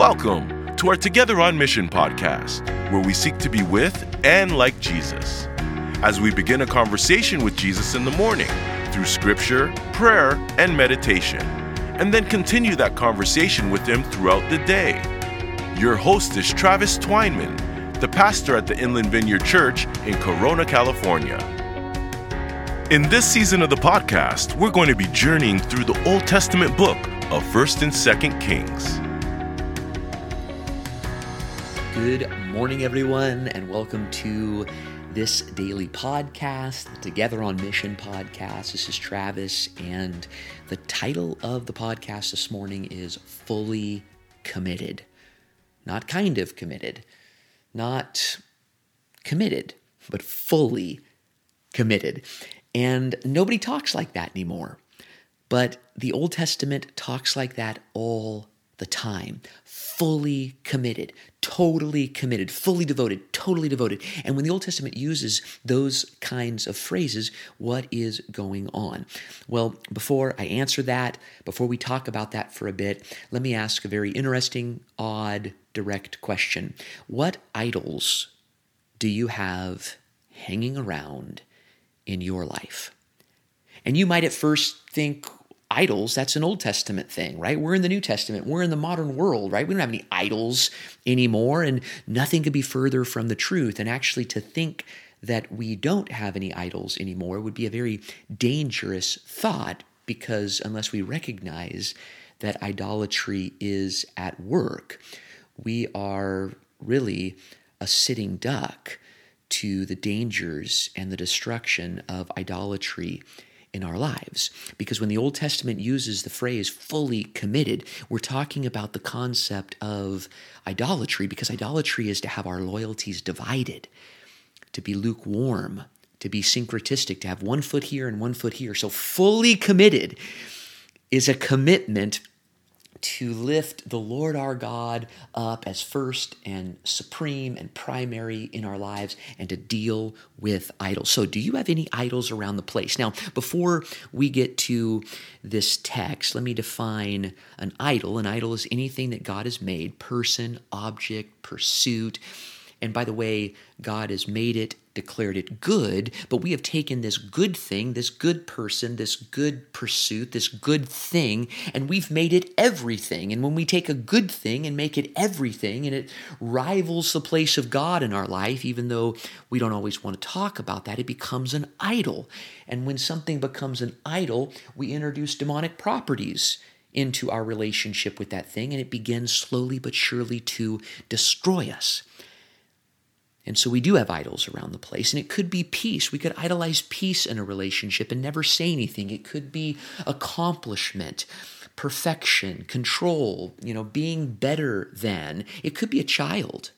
Welcome to our Together on Mission podcast, where we seek to be with and like Jesus. As we begin a conversation with Jesus in the morning through scripture, prayer, and meditation, and then continue that conversation with Him throughout the day. Your host is Travis Twineman, the pastor at the Inland Vineyard Church in Corona, California. In this season of the podcast, we're going to be journeying through the Old Testament book of 1st and 2nd Kings. Good morning, everyone, and welcome to this daily podcast, the Together on Mission podcast. This is Travis, and the title of the podcast this morning is Fully Committed. Not kind of committed, not committed, but fully committed. And nobody talks like that anymore. But the Old Testament talks like that all the time. Fully committed, totally committed, fully devoted, totally devoted. And when the Old Testament uses those kinds of phrases, what is going on? Well, before I answer that, before we talk about that for a bit, let me ask a very interesting, odd, direct question. What idols do you have hanging around in your life? And you might at first think, idols, that's an Old Testament thing, right? We're in the New Testament. We're in the modern world, right? We don't have any idols anymore, and nothing could be further from the truth. And actually, to think that we don't have any idols anymore would be a very dangerous thought because unless we recognize that idolatry is at work, we are really a sitting duck to the dangers and the destruction of idolatry in our lives. Because when the Old Testament uses the phrase fully committed, we're talking about the concept of idolatry, because idolatry is to have our loyalties divided, to be lukewarm, to be syncretistic, to have one foot here and one foot here. So fully committed is a commitment to lift the Lord our God up as first and supreme and primary in our lives and to deal with idols. So, do you have any idols around the place? Now, before we get to this text, let me define an idol. An idol is anything that God has made person, object, pursuit. And by the way, God has made it declared it good, but we have taken this good thing, this good person, this good pursuit, this good thing, and we've made it everything. And when we take a good thing and make it everything, and it rivals the place of God in our life, even though we don't always want to talk about that, it becomes an idol. And when something becomes an idol, we introduce demonic properties into our relationship with that thing, and it begins slowly but surely to destroy us. And so we do have idols around the place. And it could be peace. We could idolize peace in a relationship and never say anything. It could be accomplishment, perfection, control, you know, being better than. It could be a child,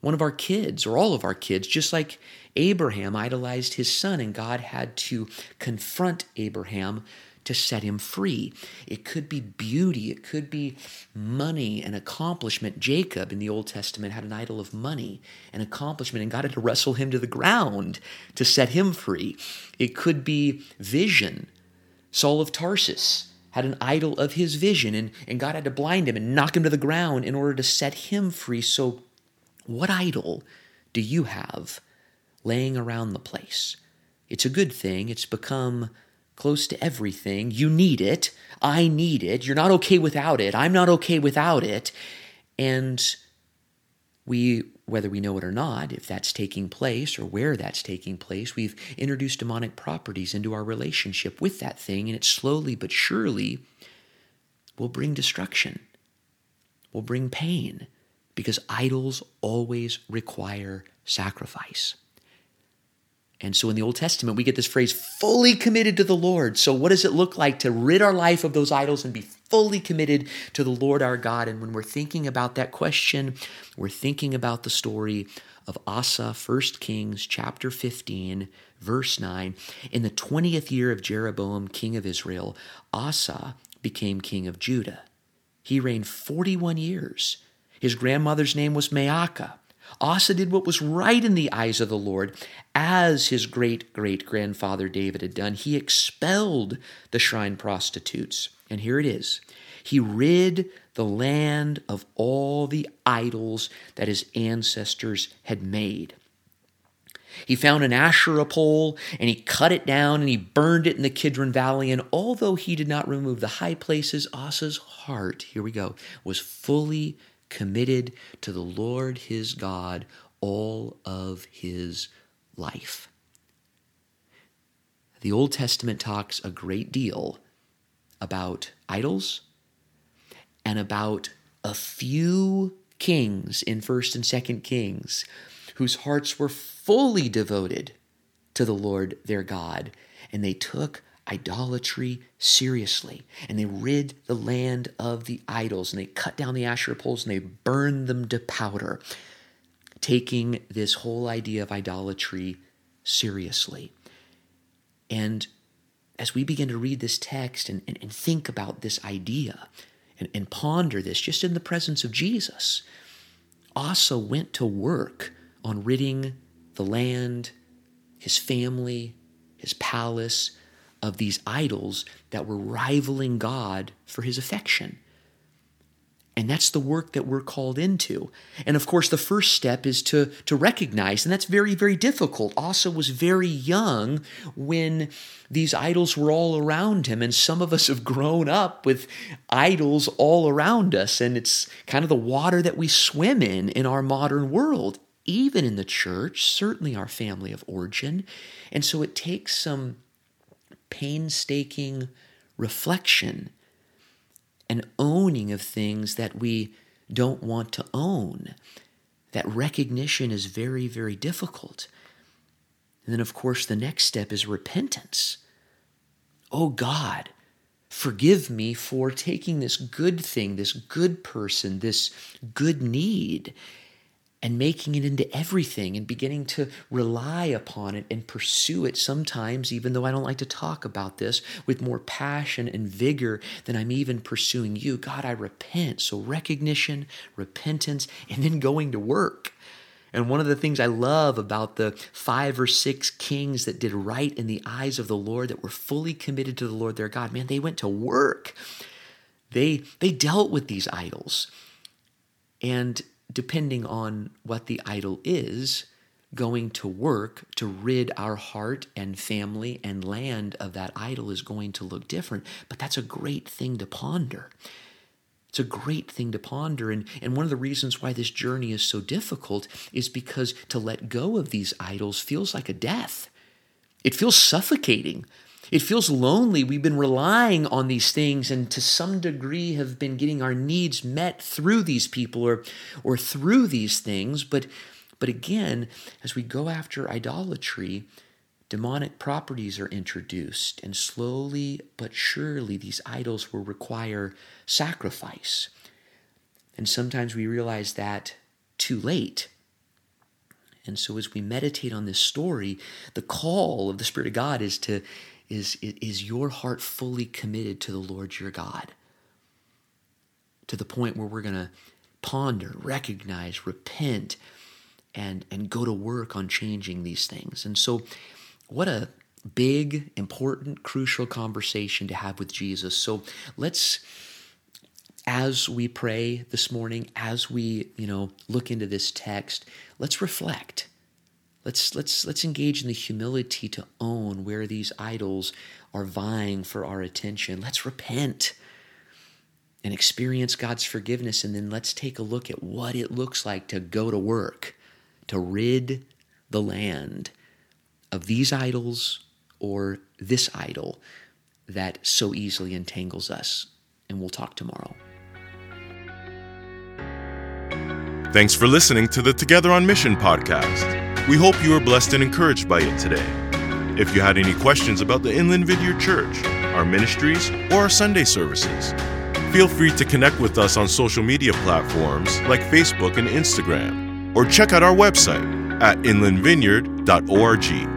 one of our kids, or all of our kids, just like Abraham idolized his son, and God had to confront Abraham to set him free. It could be beauty, it could be money and accomplishment. Jacob in the Old Testament had an idol of money and accomplishment, and God had to wrestle him to the ground to set him free. It could be vision. Saul of Tarsus had an idol of his vision, and, and God had to blind him and knock him to the ground in order to set him free. So, what idol do you have laying around the place? It's a good thing. It's become close to everything. You need it. I need it. You're not okay without it. I'm not okay without it. And we, whether we know it or not, if that's taking place or where that's taking place, we've introduced demonic properties into our relationship with that thing, and it slowly but surely will bring destruction, will bring pain, because idols always require sacrifice. And so in the Old Testament, we get this phrase, fully committed to the Lord. So, what does it look like to rid our life of those idols and be fully committed to the Lord our God? And when we're thinking about that question, we're thinking about the story of Asa, 1 Kings chapter 15, verse 9. In the 20th year of Jeroboam, king of Israel, Asa became king of Judah. He reigned 41 years. His grandmother's name was Maacah. Asa did what was right in the eyes of the Lord, as his great great grandfather David had done. He expelled the shrine prostitutes. And here it is He rid the land of all the idols that his ancestors had made. He found an Asherah pole and he cut it down and he burned it in the Kidron Valley. And although he did not remove the high places, Asa's heart, here we go, was fully committed to the Lord his God all of his life. The Old Testament talks a great deal about idols and about a few kings in 1st and 2nd Kings whose hearts were fully devoted to the Lord their God, and they took idolatry seriously, and they rid the land of the idols, and they cut down the Asherah poles and they burned them to powder, taking this whole idea of idolatry seriously. And as we begin to read this text and, and, and think about this idea and, and ponder this just in the presence of Jesus, Asa went to work on ridding the land, his family, his palace of these idols that were rivaling God for his affection. And that's the work that we're called into. And of course, the first step is to, to recognize, and that's very, very difficult. Asa was very young when these idols were all around him. And some of us have grown up with idols all around us. And it's kind of the water that we swim in in our modern world, even in the church, certainly our family of origin. And so it takes some painstaking reflection and owning of things that we don't want to own. That recognition is very, very difficult. And then, of course, the next step is repentance. Oh God, forgive me for taking this good thing, this good person, this good need, and making it into everything and beginning to rely upon it and pursue it sometimes, even though I don't like to talk about this, with more passion and vigor than I'm even pursuing you. God, I repent. So, recognition, repentance, and then going to work. And one of the things I love about the five or six kings that did right in the eyes of the Lord, that were fully committed to the Lord their God, man, they went to work. They, they dealt with these idols. And depending on what the idol is, going to work to rid our heart and family and land of that idol is going to look different. But that's a great thing to ponder. It's a great thing to ponder. And, and one of the reasons why this journey is so difficult is because to let go of these idols feels like a death. It feels suffocating. It feels lonely. We've been relying on these things and to some degree have been getting our needs met through these people or, or through these things. But, but again, as we go after idolatry, demonic properties are introduced, and slowly but surely these idols will require sacrifice. And sometimes we realize that too late. And so, as we meditate on this story, the call of the Spirit of God is to is, is your heart fully committed to the Lord your God? To the point where we're going to ponder, recognize, repent, and, and go to work on changing these things. And so, what a big, important, crucial conversation to have with Jesus. So, let's as we pray this morning, as we, you know, look into this text, let's reflect. Let's, let's, let's engage in the humility to own where these idols are vying for our attention. Let's repent and experience God's forgiveness. And then let's take a look at what it looks like to go to work, to rid the land of these idols or this idol that so easily entangles us. And we'll talk tomorrow. Thanks for listening to the Together on Mission podcast. We hope you were blessed and encouraged by it today. If you had any questions about the Inland Vineyard Church, our ministries, or our Sunday services, feel free to connect with us on social media platforms like Facebook and Instagram, or check out our website at inlandvineyard.org.